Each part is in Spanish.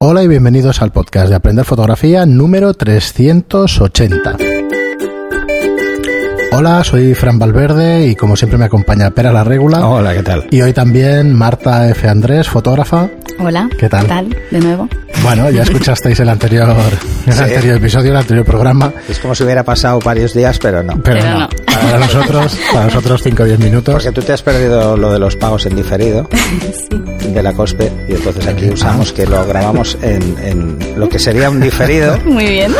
Hola y bienvenidos al podcast de Aprender Fotografía número 380. Hola, soy Fran Valverde y como siempre me acompaña Pera la Regula. Hola, ¿qué tal? Y hoy también Marta F. Andrés, fotógrafa. Hola. ¿Qué tal? ¿Qué tal? De nuevo. Bueno, ya escuchasteis el anterior, el Sí. anterior episodio, el anterior programa. Es como si hubiera pasado varios días, pero no. Pero, Pero no, no. para nosotros, para nosotros 5 o 10 minutos. Porque tú te has perdido lo de los pagos en diferido Sí. de la COSPE y entonces aquí usamos que lo grabamos en, en lo que sería un diferido, Muy bien.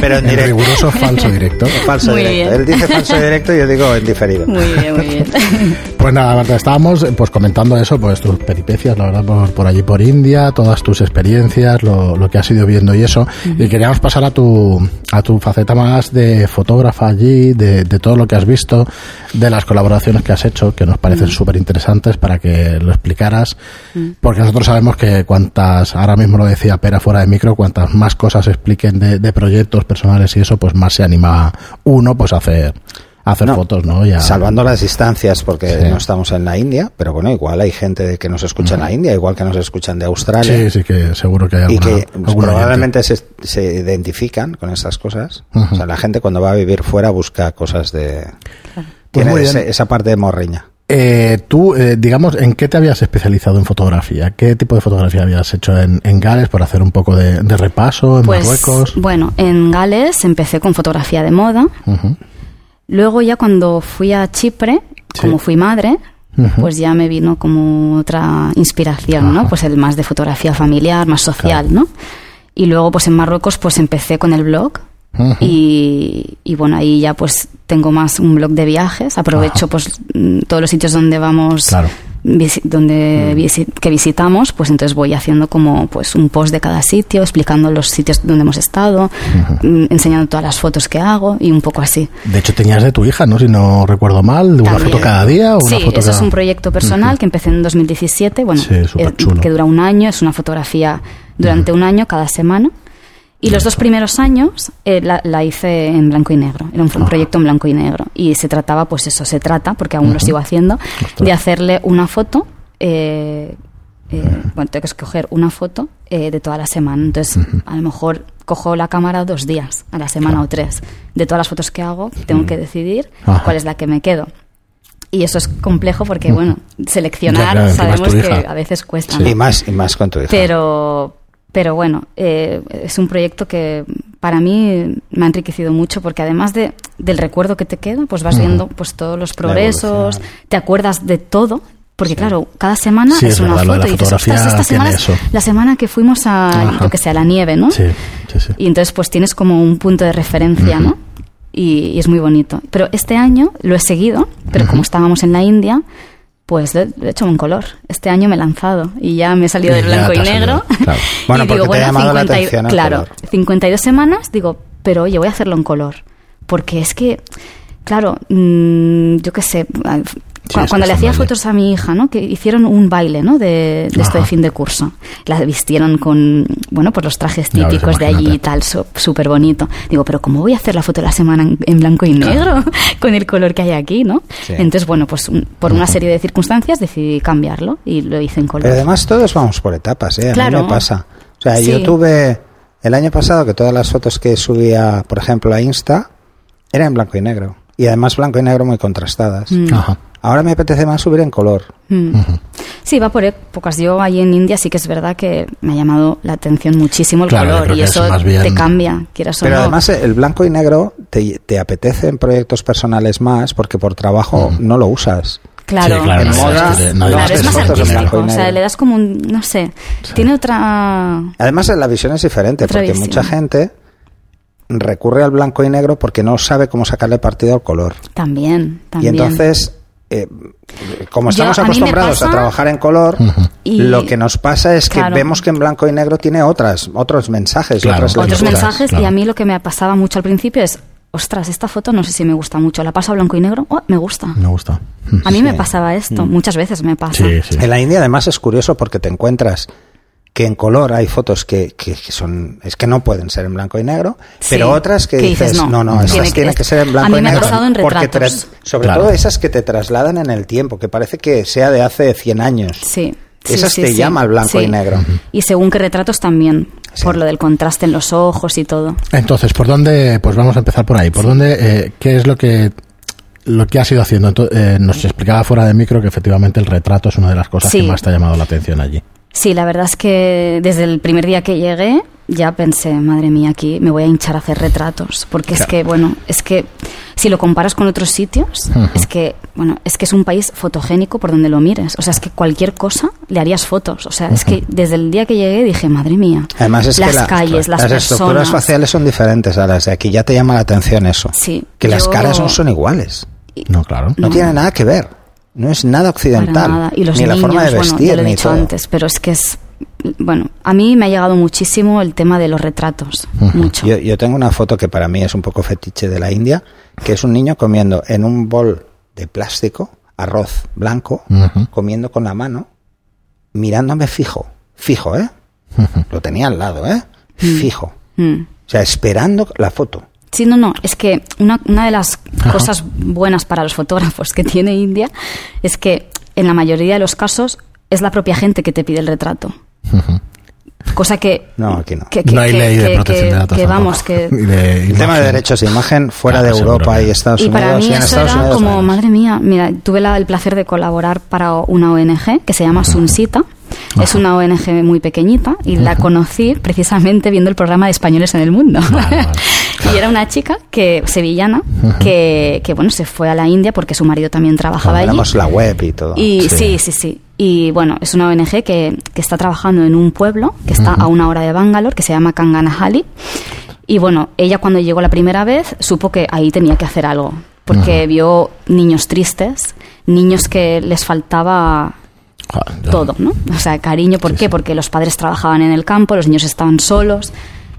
pero en El directo. riguroso falso directo. Falso Muy directo. bien. Él dice falso directo y yo digo en diferido. Muy bien, muy bien. Pues nada, Marta, estábamos eh, pues comentando eso, pues tus peripecias, la verdad, por, por allí por India, todas tus experiencias, lo, lo que has ido viendo y eso. Y queríamos pasar a tu, a tu faceta más de fotógrafa allí, de, de todo lo que has visto, de las colaboraciones que has hecho, que nos parecen súper interesantes para que lo explicaras. Porque nosotros sabemos que cuantas, ahora mismo lo decía Pera fuera de micro, cuantas más cosas expliquen de, de proyectos personales y eso, pues más se anima uno pues a hacer, hacer No, fotos, ¿no? Y a- Salvando las distancias, porque Sí. no estamos en la India, pero bueno, igual hay gente que nos escucha en la India, igual que nos escuchan de Australia. Sí, sí que seguro que hay y alguna, que alguna probablemente se, se identifican con esas cosas. O sea, la gente cuando va a vivir fuera busca cosas de... Pues Tiene muy bien. ese- esa parte de morriña. Eh, tú, eh, digamos, ¿en qué te habías especializado en fotografía? ¿Qué tipo de fotografía habías hecho en, en Gales por hacer un poco de, de repaso en Pues, Marruecos? bueno, en Gales empecé con fotografía de moda. Ujú. Luego ya cuando fui a Chipre, Sí. como fui madre, pues ya me vino como otra inspiración, Ajá. ¿no? Pues el más de fotografía familiar, más social, ¿no? Y luego pues en Marruecos pues empecé con el blog. Y, y bueno, ahí ya pues tengo más un blog de viajes. Aprovecho Ajá. pues mm, todos los sitios donde vamos, Claro. Visi- donde visi- que visitamos, pues entonces voy haciendo como pues un post de cada sitio, explicando los sitios donde hemos estado, mm, enseñando todas las fotos que hago y un poco así. De hecho, tenías de tu hija, ¿no? Si no recuerdo mal, de una También. foto cada día o una sí, foto eso cada... es un proyecto personal que empecé en 2017, bueno, Sí, eh, que dura un año, es una fotografía durante un año cada semana. Y los dos primeros años eh, la, la hice en blanco y negro, era un, Ajá. proyecto en blanco y negro. Y se trataba, pues eso, se trata, porque aún lo sigo haciendo, Ostras. de hacerle una foto, eh, eh, bueno, tengo que escoger una foto eh, de toda la semana. Entonces, a lo mejor cojo la cámara dos días a la semana o tres. De todas las fotos que hago, tengo que decidir Ajá. cuál es la que me quedo. Y eso es complejo porque, bueno, seleccionar Ya, claro, sabemos que hija. a veces cuesta. Y ¿no? más, y más con tu hija. Pero, pero bueno, eh, es un proyecto que para mí me ha enriquecido mucho porque además de, del recuerdo que te queda, pues vas viendo pues todos los progresos, te acuerdas de todo. Porque claro, cada semana Sí, es, una verdad, lo foto y dices, fotografía "Ostras, esta semana es eso". la semana que fuimos a, yo que sé, a la nieve, ¿no? Sí, sí, sí. Y entonces pues tienes como un punto de referencia. ¿no? Y, y es muy bonito. Pero este año lo he seguido, pero como estábamos en la India, pues lo he, hecho en color. Este año me he lanzado y ya me he salido Y de ya blanco y negro. claro. Bueno, y porque te ha llamado la 50 y- atención el Claro, color. 52 semanas, digo, pero oye, voy a hacerlo en color. Porque es que, claro, mm, yo qué sé, cuando le hacía baile. fotos a mi hija, ¿no? Que hicieron un baile, ¿no? De, de esto de fin de curso. La vistieron con, bueno, pues los trajes típicos de allí y tal, súper bonito. Digo, pero ¿cómo voy a hacer la foto de la semana en, en blanco y negro? con el color que hay aquí, ¿no? Sí. Entonces, bueno, pues un- por una serie de circunstancias decidí cambiarlo y lo hice en color. Pero además todos vamos por etapas, ¿eh? A Claro. mí me pasa. O sea, Sí. yo tuve el año pasado que todas las fotos que subía, por ejemplo, a Insta, eran en blanco y negro. Y además blanco y negro muy contrastadas. Mm. Ajá. Ahora me apetece más subir en color. Mm. Sí, va por épocas. Yo allí en India sí que es verdad que me ha llamado la atención muchísimo el Claro, yo color creo y que eso es más bien- te cambia, quieras o Pero no. además eh, el blanco y negro te, te apetece en proyectos personales más porque por trabajo Mm. no lo usas. Claro, Sí, claro, En no, moda, es que- no, Claro, que es más fotos en blanco y artístico. O sea, le das como un, no sé, tiene otra... Además la visión es diferente Otra porque visión. mucha gente recurre al blanco y negro porque no sabe cómo sacarle partido al color. También, Y también. entonces, eh, como Yo- estamos a acostumbrados a trabajar en color, Y- lo que nos pasa es que Claro. vemos que en blanco y negro tiene otras, otros mensajes, y Claro. otras Otros mensajes claro. y a mí lo que me pasaba mucho al principio es, ostras, esta foto no sé si me gusta mucho, la paso a blanco y negro, oh, me gusta. Me gusta. A mí Sí. me pasaba esto, muchas veces me pasa. Sí, sí. En la India además es curioso porque te encuentras que en color hay fotos que, que- que son es que no pueden ser en blanco y negro, Sí, pero otras que, que dices, dices, no, no, no, tiene esas que- tienen que ser en blanco a mí y me ha negro pasado en porque sobre Claro. todo esas que te trasladan en el tiempo, que parece que sea de hace 100 años. Sí. Sí, Esas sí, te sí. llama el blanco Sí. y negro. Y según qué retratos también, Sí. por lo del contraste en los ojos y todo. Entonces, ¿por dónde? Pues vamos a empezar por ahí. ¿Por dónde? eh, ¿Qué es lo que lo que has ido haciendo? Eh, nos explicaba fuera de micro que efectivamente el retrato es una de las cosas Sí. que más te ha llamado la atención allí. Sí, la verdad es que desde el primer día que llegué ya pensé, madre mía, aquí me voy a hinchar a hacer retratos, porque es que, bueno, es que si lo comparas con otros sitios, es que, bueno, es que es un país fotogénico por donde lo mires, o sea, es que cualquier cosa le harías fotos, o sea, es que desde el día que llegué dije, madre mía, Además es las que la- calles, las, estructuras personas, faciales son diferentes a las de aquí. Ya te llama la atención eso. Sí, Que las caras no son iguales. No, claro. No, No. tiene nada que ver. No es nada occidental. Nada. Y los ni la niños, forma de bueno, vestir, ya lo he ni dicho todo. antes, pero es que es. Bueno, a mí me ha llegado muchísimo el tema de los retratos. Mucho. Yo, yo tengo una foto que para mí es un poco fetiche de la India, que es un niño comiendo en un bol de plástico arroz blanco, comiendo con la mano, mirándome fijo, fijo, ¿eh? Lo tenía al lado, ¿eh? Fijo. Mm. O sea, esperando la foto. Sí, no, no. Es que una, una de las Ajá. cosas buenas para los fotógrafos que tiene India es que en la mayoría de los casos es la propia gente que te pide el retrato. Cosa que. No, aquí no. que- que- no hay que- ley de protección que- de datos. Que tampoco. vamos, que. Y de El tema de derechos de imagen fuera Claro, de Europa seguro. y Estados Y Unidos. para mí y en eso Estados era Unidos como, madre mía, mira, tuve la- el placer de colaborar para una ONG que se llama Sunsita. Es una ONG muy pequeñita y la conocí precisamente viendo el programa de Españoles en el Mundo. Vale, vale. y era una chica que sevillana que, que, bueno se fue a la India porque su marido también trabajaba allí. Ponemos la web y todo. Y Sí. sí. sí, sí, Y bueno, es una ONG que, que está trabajando en un pueblo que está a una hora de Bangalore, que se llama Kanganahali. Y bueno, ella cuando llegó la primera vez supo que ahí tenía que hacer algo, porque Ajá. vio niños tristes, niños que les faltaba todo, ¿no? O sea, cariño, ¿por Sí, qué? sí. Porque los padres trabajaban en el campo, los niños estaban solos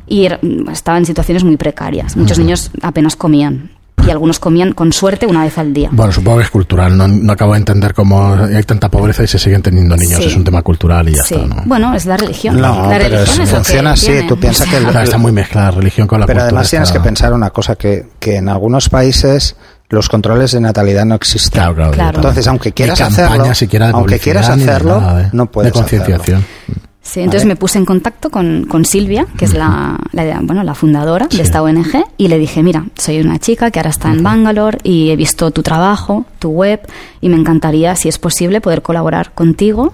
y estaban en situaciones muy precarias. Muchos niños apenas comían y algunos comían con suerte una vez al día. Bueno, supongo que es cultural. No, no acabo de entender cómo hay tanta pobreza y se siguen teniendo niños. Sí. Es un tema cultural y ya Sí. está. ¿no? Bueno, es la religión. No, la pero religión es- es funciona así, tú piensas que el- está muy mezclada la religión con la Pero cultura. además tienes está- que pensar una cosa, que, que en algunos países los controles de natalidad no existen. Claro, claro. Claro. Entonces, aunque quieras campaña hacerlo, aunque quieras hacerlo, nada, ¿eh? no puedes De concienciación. Sí, entonces me puse en contacto con, con Silvia, que es la, la- bueno, la fundadora Sí. de esta ONG, y le dije, mira, soy una chica que ahora está en Bangalore y he visto tu trabajo, tu web, y me encantaría, si es posible, poder colaborar contigo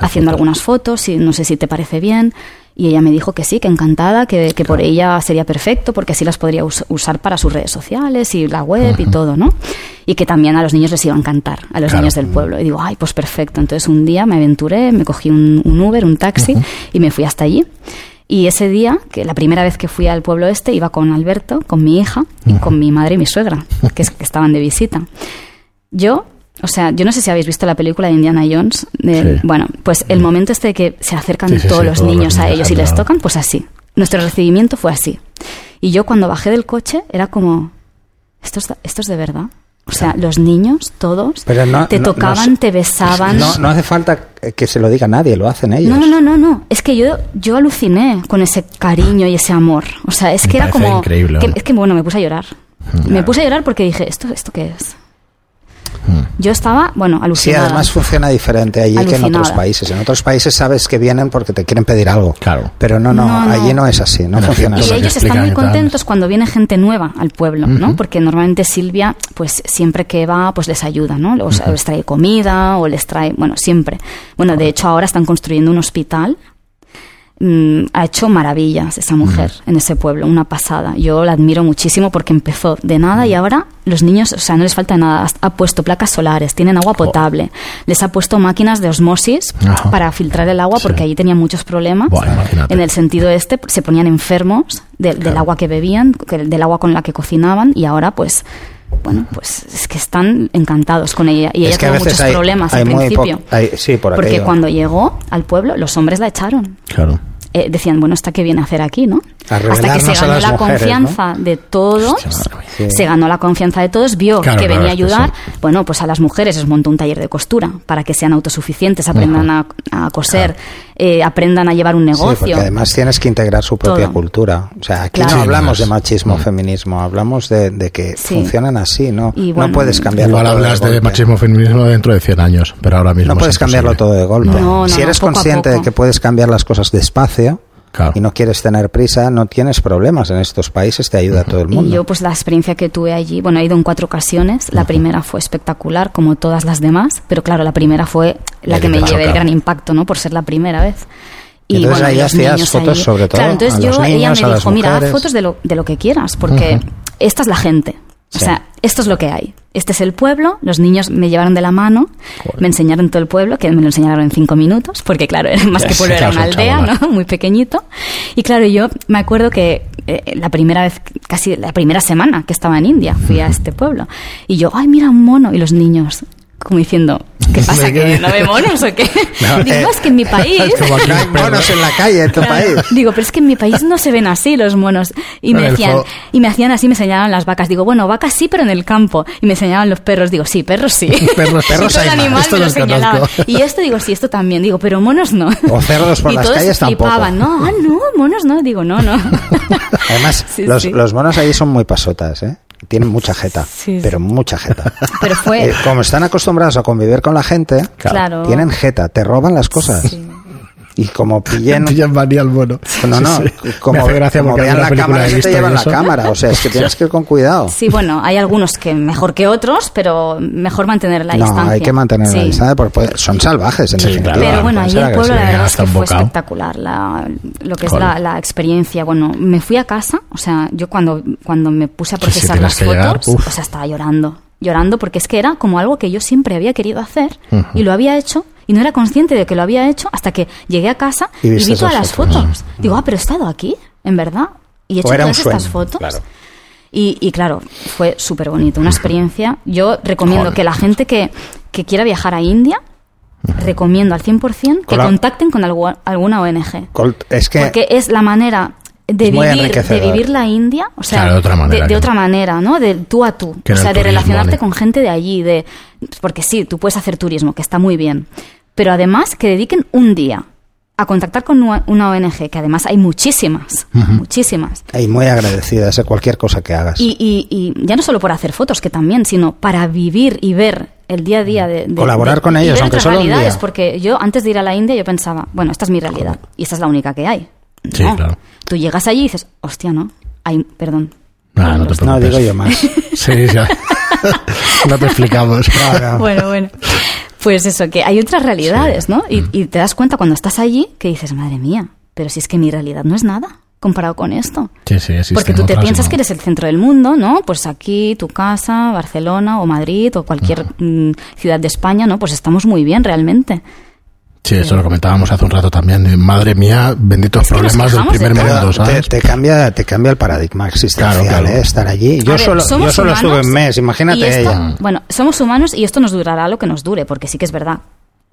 haciendo algunas fotos, y no sé si te parece bien. Y ella me dijo que sí, que encantada, que, que por ella sería perfecto, porque así las podría us- usar para sus redes sociales y la web y todo, ¿no? Y que también a los niños les iba a encantar, a los Claro. niños del pueblo. Y digo, ay, pues perfecto. Entonces un día me aventuré, me cogí un, un Uber, un taxi, y me fui hasta allí. Y ese día, que la primera vez que fui al pueblo este, iba con Alberto, con mi hija y con mi madre y mi suegra, que estaban de visita. Yo, o sea, yo no sé si habéis visto la película de Indiana Jones. del- Sí. Bueno, pues el momento este de que se acercan Sí, sí, todos los todos los niños a niños ellos y al les tocan, pues así. Nuestro recibimiento fue así. Y yo cuando bajé del coche era como, ¿esto es, esto es de verdad? O sea, los niños, todos, Pero no- te no- tocaban, no- te besaban. No, no hace falta que se lo diga nadie, lo hacen ellos. No, no, no, no, no. Es que yo, yo aluciné con ese cariño y ese amor. O sea, es Me que era parece como. increíble, que- ¿no? es que bueno, me puse a llorar. Me puse a llorar porque dije, ¿esto, esto qué es? Yo estaba, bueno, Sí, alucinada. además funciona diferente allí que en otros países. En otros países sabes que vienen porque te quieren pedir algo. Claro. Pero no, no, No, no. allí no es así, no En funciona Y así. que ellos están muy y contentos cuando viene gente nueva al pueblo, ¿no? Porque normalmente Silvia, pues siempre que va, pues les ayuda, ¿no? O sea, les trae comida o les trae, bueno, siempre. Bueno, de hecho ahora están construyendo un hospital. Mm, ha hecho maravillas esa mujer en ese pueblo, una pasada. Yo la admiro muchísimo porque empezó de nada y ahora los niños, o sea, no les falta nada. Ha puesto placas solares, tienen agua potable, les ha puesto máquinas de osmosis Ajá. para filtrar el agua Sí. porque allí tenían muchos problemas. Imagínate. En el sentido este, se ponían enfermos de- del agua que bebían, del agua con la que cocinaban y ahora pues, bueno, pues es que están encantados con ella. Y ella Es que tuvo muchos hay- problemas hay al principio. hay- sí, por porque cuando llegó al pueblo, los hombres la echaron. Claro. Eh, decían, bueno, ¿esta qué viene a hacer aquí, no? A Hasta que se ganó la mujeres, confianza de todos, Sí. se ganó la confianza de todos, vio Claro, que claro, venía a ayudar. Bueno, pues a las mujeres les montó un taller de costura para que sean autosuficientes, aprendan a, a coser, eh, aprendan a llevar un Sí, negocio. porque además tienes que integrar su propia Todo. cultura. O sea, aquí Claro. no hablamos no de machismo, feminismo, hablamos de, de que Sí. funcionan así, ¿no? Y no bueno, puedes cambiarlo Igual hablas de machismo feminismo dentro de 100 años, pero ahora mismo No es puedes cambiarlo todo de golpe. No, no, si no, eres consciente de que puedes cambiar las cosas despacio Claro. y no quieres tener prisa, no tienes problemas. En estos países te ayuda todo el mundo. Y yo, pues la experiencia que tuve allí, bueno, he ido en cuatro ocasiones. La primera fue espectacular, como todas las demás, pero claro, la primera fue la El que me llevé el claro. gran impacto, ¿no? Por ser la primera vez. Y entonces ahí los hacías niños fotos allí- sobre todo Claro, entonces a yo, los ella niños, me a las dijo, mira, haz mujeres". fotos de lo, de lo que quieras, porque esta es la gente. O Sí. sea, esto es lo que hay. Este es el pueblo, los niños me llevaron de la mano, me enseñaron todo el pueblo, que me lo enseñaron en cinco minutos, porque claro, era más que pueblo, era una aldea. ¿no? Muy pequeñito. Y claro, yo me acuerdo que eh, la primera vez, casi la primera semana que estaba en India, fui a este pueblo. Y yo, ay, mira un mono. Y los niños, como diciendo, ¿qué pasa? ¿De ¿Que qué? no ve monos o qué? No, Digo, eh, "No, es que en mi país... Como aquí Hay monos en la calle en tu Claro. país. Digo, pero es que en mi país no se ven así los monos. Y me decían, y me hacían así, me señalaban las vacas. Digo, bueno, vacas sí, pero en el campo. Y me señalaban los perros. Digo, sí, perros sí. Perros- perros hay animal Esto me los señalaban. Y esto digo, sí, esto también. Digo, pero monos no. O cerdos por y las todos calles tampoco. flipaban, no, ah, no, monos no. Digo, no, no. Además, Sí, los, sí. los monos ahí son muy pasotas, ¿eh? Tienen mucha jeta, Sí, sí. pero mucha jeta. Pero fue... Eh, como están acostumbrados a convivir con la gente, Claro. tienen jeta, te roban las cosas. Sí. Y como pillen... Pillan manía al mono. No, no, Sí, sí. como, Me hace gracia como vean la película cámara, se te llevan la cámara. O sea, es que tienes que ir con cuidado. Sí, bueno, hay algunos que mejor que otros, pero mejor mantener la no, distancia. hay que mantener la Sí. distancia porque son salvajes, en Sí, definitiva. claro. Pero bueno, ahí el pueblo la verdad es que fue espectacular, la, lo que es la, la experiencia. Bueno, me fui a casa, o sea, yo cuando, cuando me puse a procesar tienes las fotos, llegar, o sea, estaba llorando, llorando porque es que era como algo que yo siempre había querido hacer Ujú. y lo había hecho y no era consciente de que lo había hecho hasta que llegué a casa Y vi todas las fotos. fotos. Digo, ah, pero he estado aquí, en verdad, y he hecho todas estas fotos. claro. Y, y claro, fue súper bonito, una experiencia. Yo recomiendo Joder. que la gente que, que quiera viajar a India, recomiendo al 100% que contacten con algu- alguna ONG. Col- Es que Porque es la manera de vivir, de vivir la India, o sea, Claro, de otra manera, de, otra manera, ¿no? De tú a tú, Que o sea, de relacionarte vale. con gente de allí, de porque sí, tú puedes hacer turismo, que está muy bien, pero además que dediquen un día a contactar con una una ONG, que además hay muchísimas, muchísimas. hay muy agradecidas de cualquier cosa que hagas. Y, y, y ya no solo por hacer fotos, que también, sino para vivir y ver el día a día de... de- Colaborar de- con y ellos, aunque solo un realidades, día. Porque yo, antes de ir a la India, yo pensaba, bueno, esta es mi realidad y esta es la única que hay. Sí, No. claro. Tú llegas allí y dices, hostia, no, hay, perdón. Ah, no te no, preocupes. digo yo más. Sí, ya. no te explicamos. Bueno, bueno. Pues eso, que hay otras realidades, ¿no? Y, y te das cuenta cuando estás allí que dices, madre mía, pero si es que mi realidad no es nada comparado con esto. Sí, sí, Porque tú te piensas no. que eres el centro del mundo, ¿no? Pues aquí, tu casa, Barcelona o Madrid o cualquier mm, ciudad de España, ¿no? Pues estamos muy bien realmente. Sí, eso lo comentábamos hace un rato también. de, Madre mía, benditos Es que nos problemas del de primer todo. mundo, te, ¿sabes? te cambia, te cambia el paradigma existencial, Claro, claro. ¿eh? estar allí. Yo ver, solo, somos yo solo estuve un mes, imagínate esto- ella. Bueno, somos humanos y esto nos durará lo que nos dure, porque sí que es verdad.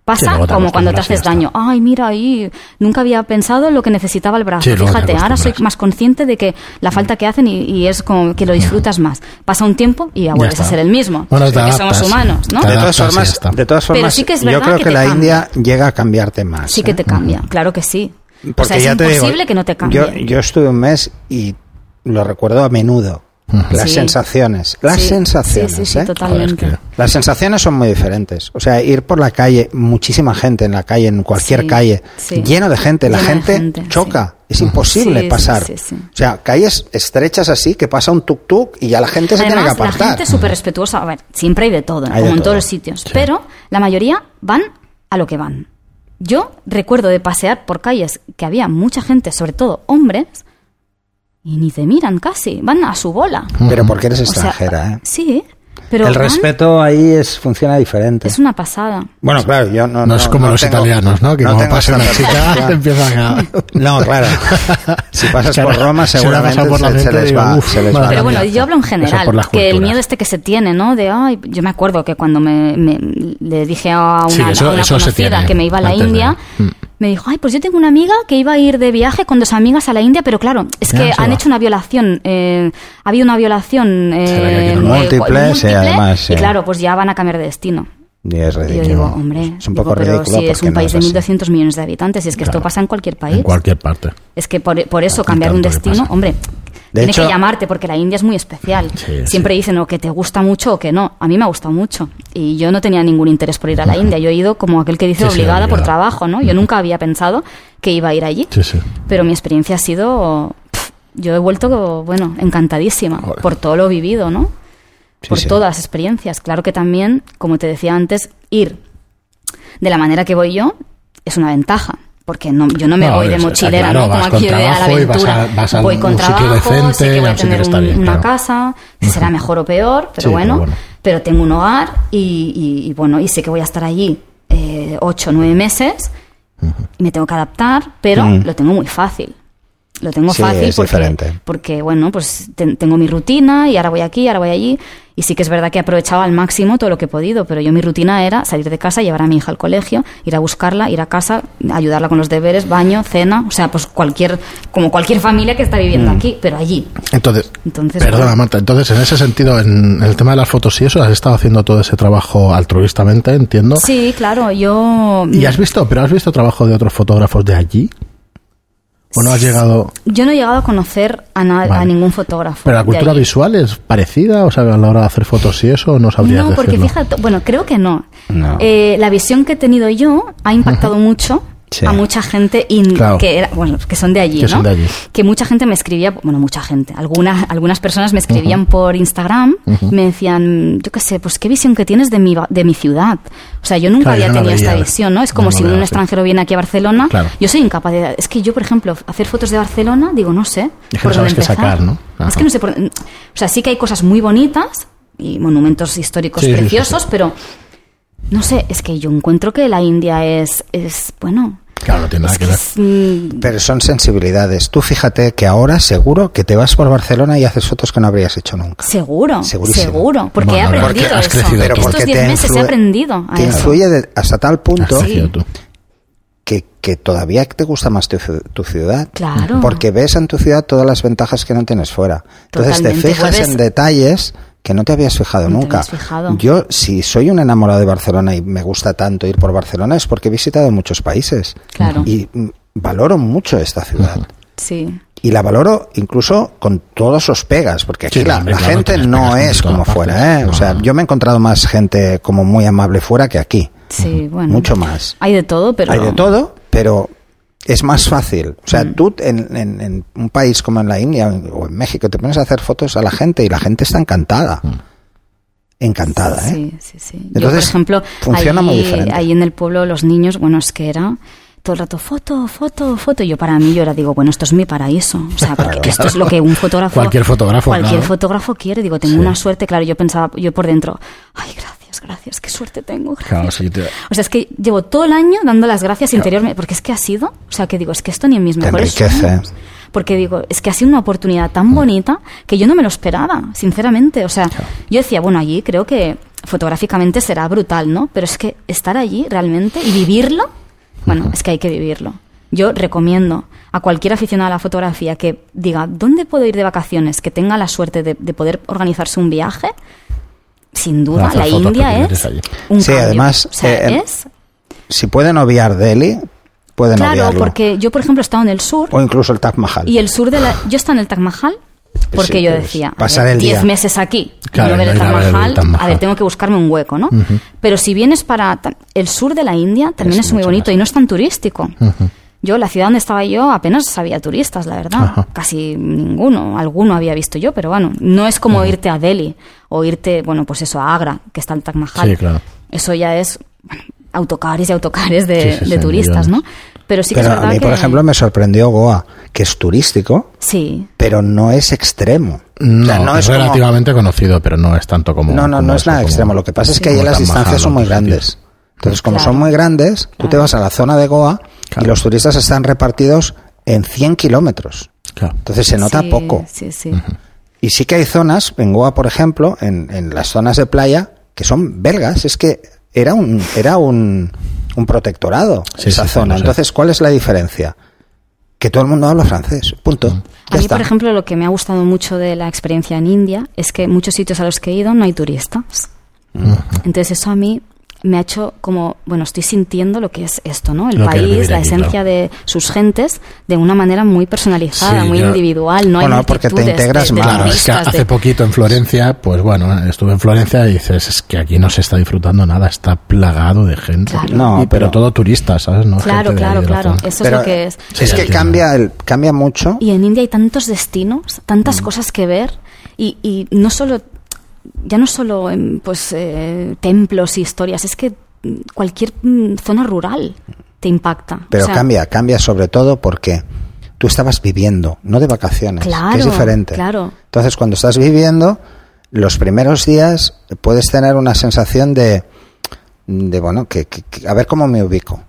Pasa como cuando te haces daño. Ay, mira, ahí nunca había pensado en lo que necesitaba el brazo. Sí, Fíjate, ahora soy más consciente de que la falta que hacen y, y es como que lo disfrutas más. Pasa un tiempo y ya vuelves a ser el mismo. Bueno, porque somos humanos, ¿no? De todas formas, de todas Pero formas sí que es yo verdad creo que la cambia. India llega a cambiarte más. Sí que ¿eh? te cambia, claro que sí. Porque o sea, es ya te digo, imposible que no te cambie. Yo, yo estuve un mes y lo recuerdo a menudo. Las Sí. sensaciones. Las Sí, sensaciones. Sí, sí, sí, ¿eh? totalmente. Las sensaciones son muy diferentes. O sea, ir por la calle, muchísima gente en la calle, en cualquier Sí, calle, sí. lleno de gente. La gente, gente, choca. Es imposible pasar. sí, sí. O sea, calles estrechas así que pasa un tuk-tuk y ya la gente se tiene que Además, la apartar. gente es súper respetuosa. A ver, siempre hay de todo, Hay de como en todo. todos los sitios. Pero la mayoría van a lo que van. Yo recuerdo de pasear por calles que había mucha gente, sobre todo hombres, y ni te miran casi, van a su bola. Pero porque eres O sea, extranjera, ¿eh? Sí, pero El van- respeto ahí es funciona diferente. es una pasada. Bueno, claro, yo no. No, es como los tengo- italianos, ¿no? Que no como pasa una esa chica, empiezan a... No, claro. Si pasas Se por la- Roma, se la seguramente pasa por la se, se les va. uf, se les va la Pero bueno, yo hablo en general, que el miedo este que se tiene, ¿no? De, ay, yo me acuerdo que cuando me, me- le dije a una, Sí, eso- a una eso se conocida que me iba a la de- India, Mm. Me dijo, ay, pues yo tengo una amiga que iba a ir de viaje con dos amigas a la India, pero claro, es que han va. hecho una violación, eh, ha habido una violación eh, eh, Múltiple, sí, además, sí. y claro, pues ya van a cambiar de destino. Y es Y yo ridículo. digo, hombre, es un digo, poco pero ridículo si es un no país de así. 1.200 millones de habitantes, y es que esto pasa en cualquier país. En cualquier parte. Es que por, por eso Aquí cambiar un destino, hombre, tiene hecho- que llamarte porque la India es muy especial. Sí, Siempre dicen o que te gusta mucho o que no. A mí me ha gustado mucho y yo no tenía ningún interés por ir a la India. Yo he ido como aquel que dice Sí, sí, obligada por trabajo, ¿no? Yo nunca había pensado que iba a ir allí. Sí, sí. Pero mi experiencia ha sido, yo he vuelto, bueno, encantadísima Joder. por todo lo vivido, ¿no? Sí, por sí. todas las experiencias. Claro que también, como te decía antes, ir de la manera que voy yo es una ventaja. Porque no, yo no me No, voy de mochilera, claro, ¿no? Como aquí de a la vas aventura. a- vas a voy con trabajo, decente, sé que voy a tener está un- bien, una claro. casa, será mejor o peor, pero Sí, bueno, pero tengo un hogar y, y- y bueno, y sé que voy a estar allí eh, ocho o nueve meses y me tengo que adaptar, pero Mm. lo tengo muy fácil. Lo tengo Sí, fácil porque, diferente. porque, bueno, pues ten- tengo mi rutina y ahora voy aquí, ahora voy allí. Y sí que es verdad que he aprovechado al máximo todo lo que he podido, pero yo mi rutina era salir de casa, llevar a mi hija al colegio, ir a buscarla, ir a casa, ayudarla con los deberes, baño, cena, o sea, pues cualquier, como cualquier familia que está viviendo aquí, pero allí. Entonces, Entonces, perdona bueno. Marta, entonces en ese sentido, en el tema de las fotos y eso, has estado haciendo todo ese trabajo altruistamente, entiendo. Sí, claro, yo... ¿Y has visto, pero has visto trabajo de otros fotógrafos de allí? ¿O no has llegado? Yo no he llegado a conocer a, Vale. a ningún fotógrafo. ¿Pero la cultura visual es parecida? O sea, a la hora de hacer fotos y eso, no sabrías No, porque decirlo? fíjate, bueno, creo que no. No. Eh, la visión que he tenido yo ha impactado mucho Sí. a mucha gente in- Claro. que era, bueno, que son de allí, Que ¿no? son de allí. Que mucha gente me escribía, bueno, mucha gente, algunas algunas personas me escribían por Instagram, me decían, yo qué sé, pues qué visión que tienes de mi de mi ciudad. O sea, yo nunca Claro, yo había no tenido esta visión, ¿no? Es como si un extranjero viene aquí a Barcelona, Claro. yo soy incapaz de es que yo, por ejemplo, hacer fotos de Barcelona, digo, no sé, Es que por no sabes dónde qué sacar, ¿no? Ajá. Es que no sé por, o sea, sí que hay cosas muy bonitas y monumentos históricos Sí, preciosos, pero no sé, es que yo encuentro que la India es, es bueno. Claro, no tiene nada es que que ver. es, mm, Pero son sensibilidades. Tú fíjate que ahora seguro que te vas por Barcelona y haces fotos que no habrías hecho nunca. seguro, Segurísimo. seguro, porque Bueno, he porque aprendido has eso. crecido Pero. Estos porque 10 te meses he influe- aprendido a Te eso. influye de- hasta tal punto Sí. que, que todavía te gusta más tu, tu ciudad. Claro. Porque ves en tu ciudad todas las ventajas que no tienes fuera. Entonces Totalmente, te fijas en detalles que no te habías fijado No te nunca. fijado. Yo, si soy un enamorado de Barcelona y me gusta tanto ir por Barcelona, es porque he visitado muchos países. Claro. Y mm, valoro mucho esta ciudad. Sí. Y la valoro incluso con todos sus pegas, porque aquí Sí, la, gente no es como partes. fuera, ¿eh? O sea, yo me he encontrado más gente como muy amable fuera que aquí. Sí, bueno. Mucho más. Hay de todo, pero Hay de todo, pero es más fácil. O sea, Mm. tú en, en- en un país como en la India o en México te pones a hacer fotos a la gente y la gente está encantada. Encantada, ¿eh? Sí, sí, sí. Yo, por Entonces, ejemplo, funciona ahí, muy diferente. ahí en el pueblo los niños, bueno, es que era todo el rato foto, foto, foto. Yo para mí yo era digo, bueno, esto es mi paraíso. O sea, porque Claro. esto es lo que un fotógrafo Cualquier fotógrafo, cualquier claro. fotógrafo quiere. Digo, tengo Sí. una suerte, claro, yo pensaba yo por dentro, ay, gracias, gracias, qué suerte tengo. gracias". Claro, sí, te- O sea, es que llevo todo el año dando las gracias interiormente, porque es que ha sido, o sea, que digo, es que esto ni en mis Te mejores enriquece. sueños. Porque digo, es que ha sido una oportunidad tan bonita que yo no me lo esperaba, sinceramente. O sea, yo decía, bueno, allí creo que fotográficamente será brutal, ¿no? Pero es que estar allí realmente y vivirlo, bueno, es que hay que vivirlo. Yo recomiendo a cualquier aficionado a la fotografía que diga, ¿dónde puedo ir de vacaciones? Que tenga la suerte de, de poder organizarse un viaje. Sin duda, la India es un Sí, cambio. además, O sea, eh, es Si pueden obviar Delhi, pueden Claro, obviarlo. porque yo, por ejemplo, he estado en el sur O incluso el Taj Mahal. y el sur de la... Yo estaba en el Taj Mahal porque Sí, yo pues, decía, a pasar ver, el 10 día. meses aquí, Claro, a Taj ver el Mahal, Taj Mahal. a ver, tengo que buscarme un hueco, ¿no? Pero si vienes para el sur de la India, también Es es, muy bonito más. y no es tan turístico. Yo, la ciudad donde estaba yo, apenas había turistas, la verdad. Ajá. Casi ninguno, alguno había visto yo, pero bueno, no es como irte a Delhi o irte, bueno, pues eso, a Agra, que está el Taj Mahal. Sí, claro. Eso ya es bueno, autocares y autocares de, Sí, sí, de sí, turistas, millones. ¿no? Pero sí que Pero es a verdad mí, por que- ejemplo, me sorprendió Goa, que es turístico, Sí, pero no es extremo. No, O sea, no es, es como- relativamente conocido, pero no es tanto como. No, no, como no es nada como- extremo. Lo que pasa es que ahí las distancias son muy grandes. Entonces, como Claro. son muy grandes, tú te Claro. vas a la zona de Goa Claro. y los turistas están repartidos en 100 kilómetros. Claro. Entonces se nota sí, poco. Sí, sí. Y sí que hay zonas, en Goa, por ejemplo, en, en las zonas de playa, que son belgas. Es que era un, era un, un protectorado Sí, esa sí, zona. Entonces, ¿cuál es la diferencia? Que todo el mundo habla francés, punto. A Ya mí, está. por ejemplo, lo que me ha gustado mucho de la experiencia en India es que muchos sitios a los que he ido no hay turistas. Entonces eso a mí me ha hecho como, bueno, estoy sintiendo lo que es esto, ¿no? El Lo país, la aquí, esencia claro. de sus gentes de una manera muy personalizada, Sí, muy yo- individual. No hay Bueno, porque te integras de- de más. Claro, es que hace de- poquito en Florencia, pues bueno, estuve en Florencia y dices, es que aquí no se está disfrutando nada, está plagado de gente. Claro. No, Y- pero, pero- todo turista, ¿sabes? No Claro, claro, claro. Eso Pero es lo que es. Sí, es que entiendo. cambia, el, cambia mucho. Y en India hay tantos destinos, tantas cosas que ver y, y no solo, ya no solo em, pues eh, templos y historias, es que mm, cualquier mm, zona rural te impacta. Pero O sea, cambia, cambia sobre todo porque tú estabas viviendo, no de vacaciones, Claro, que es diferente. claro. Entonces, cuando estás viviendo, los primeros días puedes tener una sensación de, de bueno, que, que- que- a ver cómo me ubico.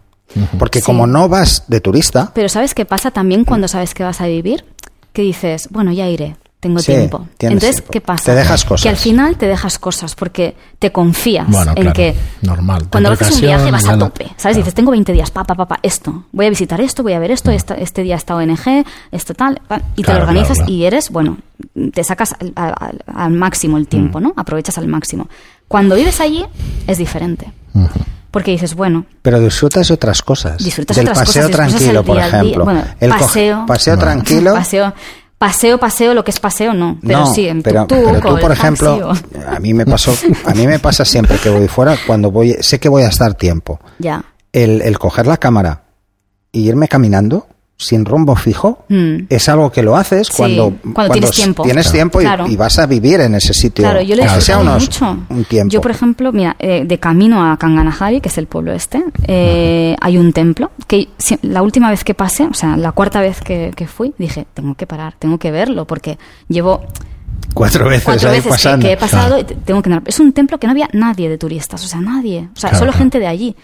Porque Sí. como no vas de turista, Pero ¿sabes qué pasa también cuando sabes que vas a vivir? Que dices, bueno, ya iré, tengo Sí, tiempo. tienes Entonces, tiempo. ¿qué pasa? Te dejas cosas. Que al final te dejas cosas porque te confías Bueno, en claro, que normal. cuando haces un viaje vas a tope, ¿sabes? Claro. Dices, tengo 20 días, pa, pa, pa, pa, esto, voy a visitar esto, voy a ver esto, esta- este día está ONG, esto tal, pa, y te lo organizas claro, claro. y eres, bueno, te sacas al, al- al máximo el tiempo, Mm. ¿no? Aprovechas al máximo. Cuando vives allí es diferente. Porque dices, bueno, pero disfrutas de otras cosas. Disfrutas Del otras paseo cosas, disfrutas tranquilo, el por día a día. ejemplo. Bueno, El co- paseo. paseo Bueno. tranquilo. paseo, paseo, paseo, lo que es paseo no, pero no, sí, en pero, pero tú, o el por ejemplo, a mí me pasó, a mí me pasa siempre que voy fuera cuando voy, sé que voy a estar tiempo. ya. El, el coger la cámara y irme caminando sin rumbo fijo Mm. es algo que lo haces Sí, cuando, cuando tienes tiempo. tienes Claro. tiempo y, Claro. y vas a vivir en ese sitio. Claro, yo le aunque sea unos- mucho. un tiempo. Yo, por ejemplo, mira, eh, de camino a Kanganahari, que es el pueblo este, eh, hay un templo que si- la última vez que pasé, o sea, la cuarta vez que, que fui, dije, tengo que parar, tengo que verlo, porque llevo cuatro veces cuatro veces que- pasando. que, he pasado Claro. y te- tengo que Es un templo que no había nadie de turistas, o sea, nadie, o sea, Claro, solo claro. gente de allí.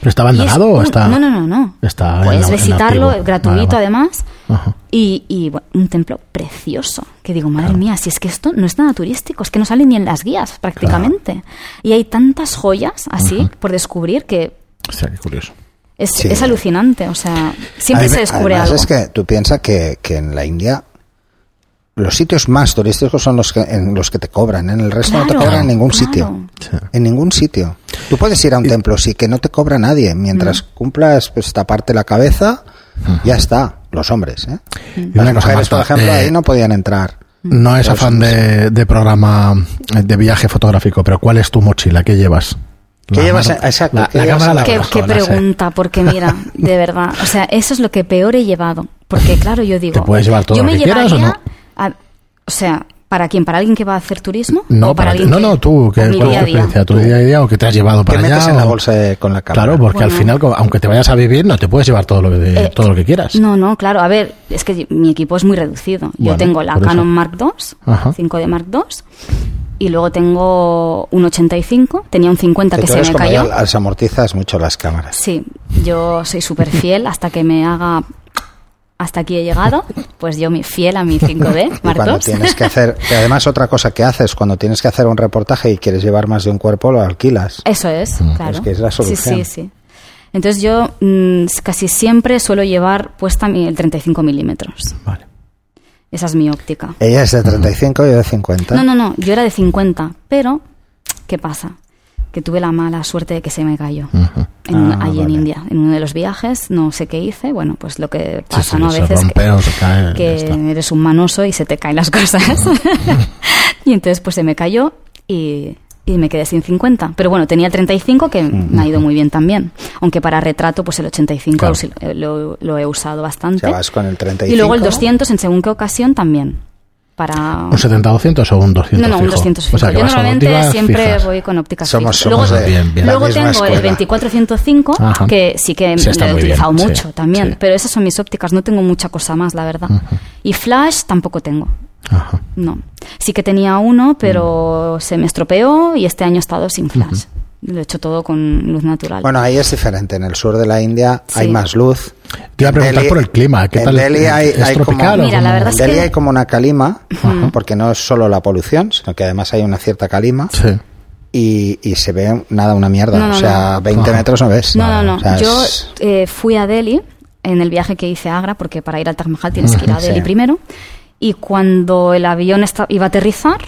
¿Pero está es abandonado o está...? No, no, no, no. Está en Puedes en visitarlo, activo. gratuito Vale, vale. además. Ajá. Y, y, bueno, un templo precioso. Que digo, madre mía, si es que esto no es nada turístico, es que no sale ni en las guías prácticamente. Y hay tantas joyas así por descubrir que Hostia, qué curioso. es, Sí. es alucinante. O sea, siempre se descubre además algo. es que tú piensas que, que en la India los sitios más turísticos son los que en los que te cobran. En el resto no te cobran en ningún claro. sitio. Sí. En ningún sitio. Tú puedes ir a un templo, sí, que no te cobra nadie. Mientras Mm. cumplas, pues taparte la cabeza, ya está. Los hombres, ¿eh? Y Las mujeres, por pa- ejemplo, eh, ahí no podían entrar. No es Pero afán de, de programa eh, de viaje fotográfico, pero ¿cuál es tu mochila? ¿Qué llevas? ¿Qué La llevas? Exacto, La, ¿qué la llevas cámara la Qué, qué la sé. pregunta, porque mira, de verdad, o sea, eso es lo que peor he llevado. Porque claro, yo digo... ¿Te puedes llevar todo yo lo me que quieras o llevaría no? a- o sea, ¿para quién? ¿Para alguien que va a hacer turismo? No, ¿O para alguien no, que- no, tú, que, ¿cuál es día tu a día? experiencia? ¿Tu día a día o que te has llevado ¿Qué para metes allá? en la bolsa de- con la cámara? Claro, porque al Bueno. final, co- aunque te vayas a vivir, no te puedes llevar todo lo que, Eh, todo lo que quieras. No, no, claro. A ver, es que mi equipo es muy reducido. Yo Bueno, tengo la. Canon Mark II, Ajá. 5D Mark II, y luego tengo un 85, tenía un 50 que, tú se eres me como cayó. las amortizas mucho las cámaras. Sí, yo soy súper fiel hasta que me haga... Hasta aquí he llegado, pues yo mi fiel a mi 5D Y Mark cuando II. tienes que hacer, que además otra cosa que haces, cuando tienes que hacer un reportaje y quieres llevar más de un cuerpo, lo alquilas. Eso es, claro. Es que es la solución. Sí, sí, sí. Entonces yo mm, casi siempre suelo llevar puesta mi, el 35 milímetros. Vale. Esa es mi óptica. Ella es de 35 y yo de 50. No, no, no, yo era de 50, pero ¿qué pasa? Que tuve la mala suerte de que se me cayó. En un- Ah, allí en. India, en uno de los viajes, no sé qué hice, bueno, pues lo que pasa, sí, ¿no? A veces rompe que, cae, eres un manoso y se te caen las cosas. y entonces pues se me cayó y, y me quedé sin 50. Pero bueno, tenía el 35 que me ha ido muy bien también. Aunque para retrato pues el 85 Claro. eh, lo, lo he usado bastante. O sea, vas con el 35. y luego el 200 en según qué ocasión también. Para... ¿Un 70-200 o un 200 No, no, un fijo? 200 O fijo. sea, que Yo normalmente siempre fijas. voy con ópticas Somos- fijas. somos luego de- bien, bien. luego la misma tengo el escuela. 2405, Ajá. que sí que Sí, está lo he bien, utilizado sí, mucho también. sí. Pero esas son mis ópticas, no tengo mucha cosa más, la verdad. Y flash tampoco tengo. Ajá. No. Sí que tenía uno, pero se me estropeó y este año he estado sin flash. Lo he hecho todo con luz natural. Bueno, ahí es diferente. En el sur de la India Sí. hay más luz. Te iba a preguntar Delhi- por el clima. ¿Qué en tal? Delhi hay, ¿Es hay tropical como, Mira, la verdad en es Delhi que- hay como una calima, porque no es solo la polución, sino que además hay una cierta calima. Sí. y, y se ve nada, una mierda. No, no, o sea, no. 20 Ajá. metros no ves. No, no, no. O sea, Yo es- eh, fui a Delhi en el viaje que hice a Agra, porque para ir al Taj Mahal tienes que ir a Sí. Delhi primero. Y cuando el avión iba a aterrizar,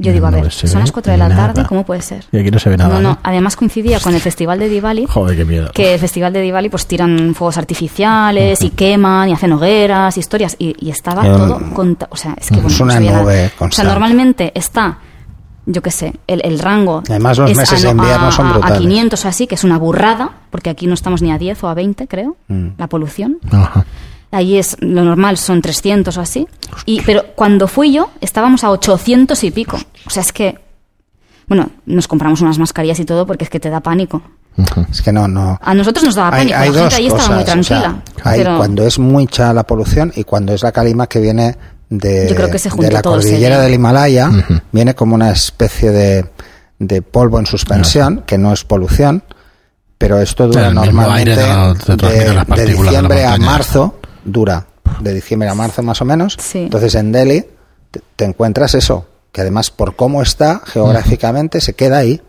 yo digo, a No ver, se son las 4 de la nada. tarde, ¿cómo puede ser? Y aquí no se ve nada. no, no, ¿no? además coincidía con el festival de Diwali. Joder, qué miedo. Que el festival de Diwali pues tiran fuegos artificiales y queman y hacen hogueras, historias y, y estaba todo conta- o sea, es que bueno, es no una nada. nube O sea, normalmente está yo qué sé, el, el rango Además, los es meses a, de no- invierno a- son a- a brutales. 500 o así, que es una burrada, porque aquí no estamos ni a 10 o a 20, creo, Mm. la polución. Ajá. Allí es lo normal, son 300 o así. Y, pero cuando fui yo, estábamos a 800 y pico. O sea, es que, bueno, nos compramos unas mascarillas y todo porque es que te da pánico. Es que no, no. A nosotros nos daba pánico, la gente ahí estaba muy o sea, tranquila. hay pero cuando es mucha la polución y cuando es la calima que viene de, Yo creo que se de juntó la cordillera del Himalaya, viene como una especie de, de polvo en suspensión, que no es polución, pero esto dura normalmente de, diciembre a marzo, dura de diciembre a marzo más o menos. Sí. Entonces en Delhi te, te encuentras eso, que además por cómo está geográficamente se queda ahí.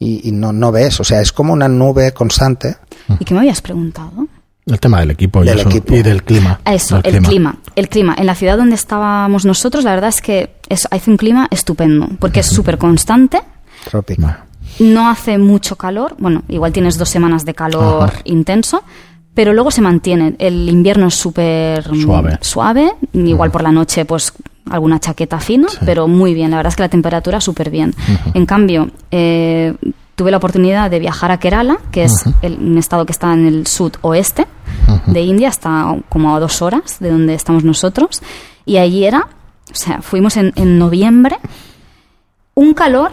Y, y no, no ves, o sea, es como una nube constante. ¿Y qué me habías preguntado? El tema del equipo, y, Del eso, equipo. y del clima. A Eso, del el clima. El clima. En la ciudad donde estábamos nosotros, la verdad es que es, hace un clima estupendo, porque es súper constante, Trópico. No hace mucho calor, bueno, igual tienes dos semanas de calor Ajá. intenso, pero luego se mantiene. El invierno es súper Suave. suave, igual por la noche pues alguna chaqueta fina, pero muy bien, la verdad es que la temperatura súper bien. En cambio, eh, tuve la oportunidad de viajar a Kerala, que es el- un estado que está en el sudoeste de India, está como a dos horas de donde estamos nosotros, y allí era, o sea, fuimos en, en noviembre, un calor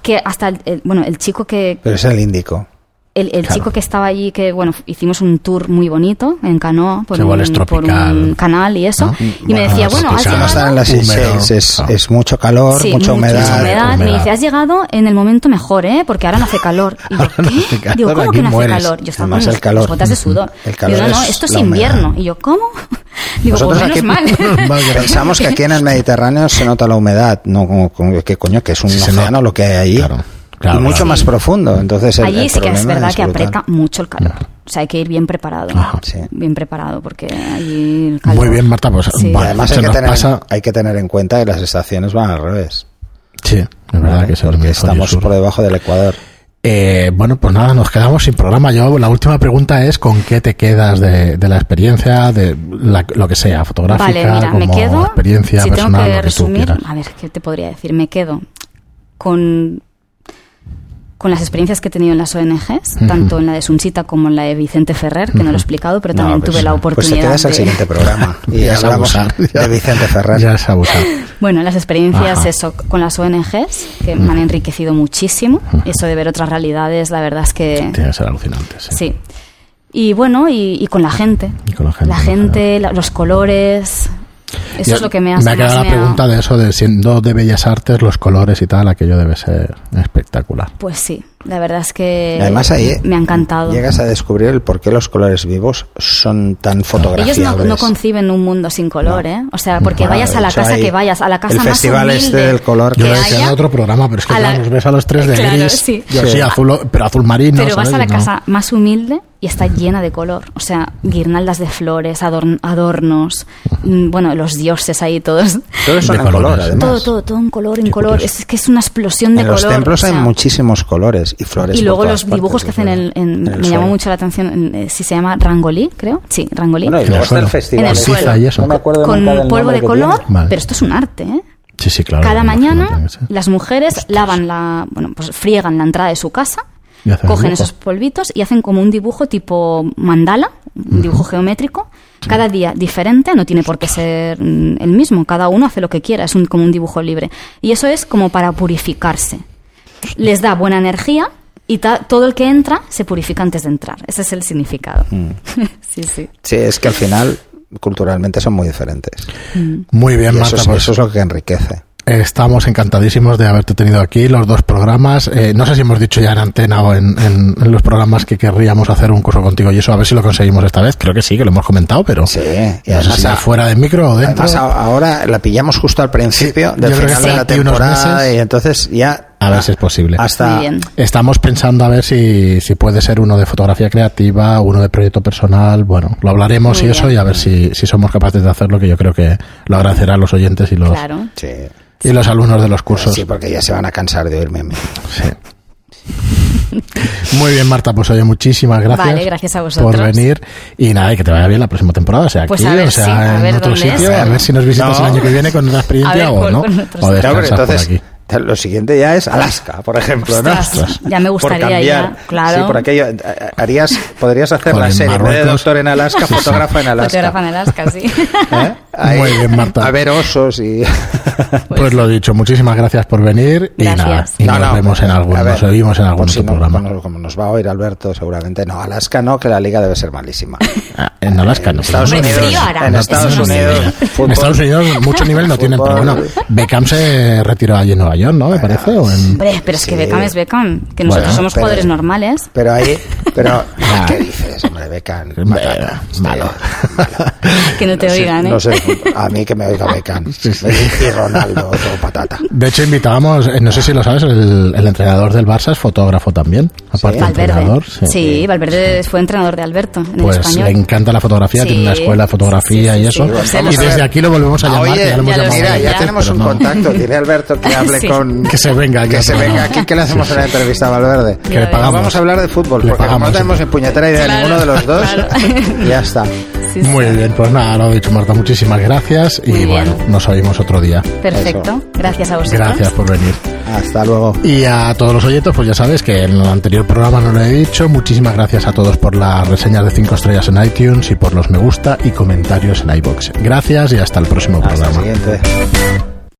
que hasta el, el- bueno el chico que Pero es el Índico. El, el Claro. chico que estaba allí que bueno hicimos un tour muy bonito en canoa por, un, por un canal y eso ¿No? y me decía bueno has están en llegado las. Seychelles, es, Ah. es mucho calor, Sí, mucha humedad. humedad. Me dice, has llegado en el momento mejor, ¿eh? Porque ahora no hace calor. Y yo, hace ¿qué? calor, Digo, ¿cómo que no hace mueres. calor? Yo estaba Además, con el las- calor. las botas de sudor. El calor Digo, no, no, es esto es la humedad. invierno. Y yo, ¿cómo? Digo, Nosotros pues aquí mal. pensamos que aquí en el Mediterráneo se nota la humedad, no como, como que coño, que es un océano lo que hay allí. Claro, claro, y mucho claro. más profundo. Entonces el, Allí el sí que es verdad que aprieta mucho el calor. O sea, hay que ir bien preparado. Ajá. Sí. Bien preparado, porque allí el calor... Muy bien, Marta, pues Sí. Además hay que, tener, pasa... hay que tener en cuenta que las estaciones van al revés. Sí, es verdad ¿vale? que se Porque estamos por debajo del Ecuador. Eh, bueno, pues nada, nos quedamos sin programa. Yo, la última pregunta es: ¿con qué te quedas de, de la experiencia, de la- lo que sea, fotográfica, Vale, mira, como me quedo. experiencia si personal, tengo que lo que tú resumir, quieras? a ver, ¿qué te podría decir? Me quedo con, con las experiencias que he tenido en las ONGs, tanto en la de Sunsita como en la de Vicente Ferrer, que no lo he explicado, pero No, también pues, tuve la Pues oportunidad te quedas al de. siguiente programa y Ya hablamos de Vicente Ferrer. Ya es abusar. Bueno, las experiencias, Ajá. eso, con las ONGs, que me han enriquecido muchísimo. Eso de ver otras realidades, la verdad es que. Tiene que ser alucinante, sí. Sí. Y bueno, y, y con la gente. Y con la gente, La ¿no? gente, la- los colores. Eso Yo- es lo que me ha Me ha quedado la pregunta de eso, de siendo de Bellas Artes, los colores y tal, aquello debe ser espectacular. Pues sí, la verdad es que Además ahí me ha encantado. llegas a descubrir el por qué los colores vivos son tan Ellos fotografiables. no, no conciben un mundo sin color, No. ¿eh? O sea, porque Bueno, vayas a la hecho, casa que vayas, a la casa el más festival humilde este del color Yo que lo decía en haya, otro programa, pero es que a la- claro, nos ves a los tres de Claro, gris. sí. Yo Sí. sí, azul, pero azul marino. Pero vas a la No. casa más humilde y está llena de color. O sea, guirnaldas de flores, adorn- adornos, mm, bueno, los dioses ahí todos. Todos son De en color, además. Todo, todo, todo en color, en color. Es que es una explosión de en color. los templos o hay muchísimos colores y flores. Y por luego todas los dibujos que hacen en, en- en el me llamó mucho la atención, en- eh, si se llama Rangolí, creo. Sí, Rangolí. Bueno, y el luego está el suelo. festival. En el suelo. y eso. No me acuerdo con nunca del polvo de color. Vale. pero esto es un arte, ¿eh? Sí, sí, claro. Cada mañana las mujeres lavan la, bueno, pues friegan la entrada de su casa, cogen esos polvitos y hacen como un dibujo tipo mandala, un dibujo geométrico, cada día diferente, no tiene por qué ser mm, el mismo, cada uno hace lo que quiera, es un, como un dibujo libre. Y eso es como para purificarse. Les da buena energía y todo el que entra se purifica antes de entrar. Ese es el significado. Mm. sí, sí. Sí, es que al final culturalmente son muy diferentes. Muy bien, Y Marta. eso, es, pues, eso es lo que enriquece. Estamos encantadísimos de haberte tenido aquí, los dos programas. Eh, no sé si hemos dicho ya en antena o en, en- en los programas que querríamos hacer un curso contigo y eso, a ver si lo conseguimos esta vez. Creo que sí, que lo hemos comentado, pero Sí, y no sé si a- fuera de micro o dentro. Además, ahora la pillamos justo al principio del creo que final de sí, la temporada meses. y entonces ya A ver si es posible. Hasta. Estamos pensando a ver si, si puede ser uno de fotografía creativa, uno de proyecto personal. Bueno, lo hablaremos Muy y eso y a ver si, si somos capaces de hacerlo, que yo creo que lo agradecerán los oyentes y los, Claro. Sí. y los alumnos de los cursos. Sí, porque ya se van a cansar de oírme a mí. Sí. Muy bien, Marta, pues oye, muchísimas gracias. Vale, gracias a vosotros. Por venir y nada, y que te vaya bien la próxima temporada, sea Pues aquí, ver o sea en otro sitio, es. a ver si nos visitas No. el año que viene con otra experiencia ver, o no, o descansas por aquí. Lo siguiente ya es Alaska, por ejemplo, ¿no? Ostras, ya me Por gustaría cambiar. ya, claro. Sí, por aquello. eh, Harías, podrías hacer Joder, la serie de doctor en Alaska, Sí, sí. fotógrafa en Alaska. Fotógrafa en Alaska, sí. ¿Eh? Ahí, Muy bien, Marta. A ver osos y. Pues, lo dicho, muchísimas gracias por venir y Gracias. nada, y No, nos no, vemos en algún, ver, nos oímos en algún pues si otro no, programa. Como, como nos va a oír Alberto, seguramente no. Alaska no, que la liga debe ser malísima. Ah, En Alaska no. Estados Unidos, en Estados. Unidos, En. Estados Unidos mucho nivel no tienen, pero bueno. Beckham se retiró allí en Nueva York, ¿no? Me parece. O en... Hombre, pero es que Sí. Beckham es Beckham, que nosotros Bueno, somos pero- jugadores normales. Pero ahí, pero Ah. ¿qué dices, hombre, Beckham? Patata. malo. Que no te sé, oigan, ¿eh? No sé, a mí que me oiga Beckham. Y Ronaldo, todo patata. De hecho, invitábamos, eh, no sé si lo sabes, el, el entrenador del Barça es fotógrafo también. Aparte de Valverde. entrenador. Sí. Valverde fue entrenador de Alberto en Pues el le encanta la fotografía, Sí. tiene una escuela de fotografía Sí, sí, y sí, eso. sí, sé, y sé. desde aquí lo volvemos a Ah, llamar, oye, ya lo hemos ya lo llamado sé, Mira, ya ya. tenemos un no. contacto. A Alberto que hable Sí. con. Que se venga. Que se venga aquí, que le hacemos una entrevista a Valverde. Que le pagamos. Vamos a hablar de fútbol, Le porque como pagamos. no tenemos ni puñetera idea de Claro, ninguno de los dos, claro. ya está. Sí, sí. Muy bien, pues nada, lo he dicho Marta, muchísimas gracias y Muy bien. bueno, nos oímos otro día. Perfecto. Gracias a vosotros. Gracias por venir. Hasta luego. Y a todos los oyentes, pues ya sabes que en el anterior programa no lo he dicho. Muchísimas gracias a todos por las reseñas de 5 estrellas en iTunes y por los me gusta y comentarios en iBox. Gracias y hasta el próximo Hasta el programa. siguiente.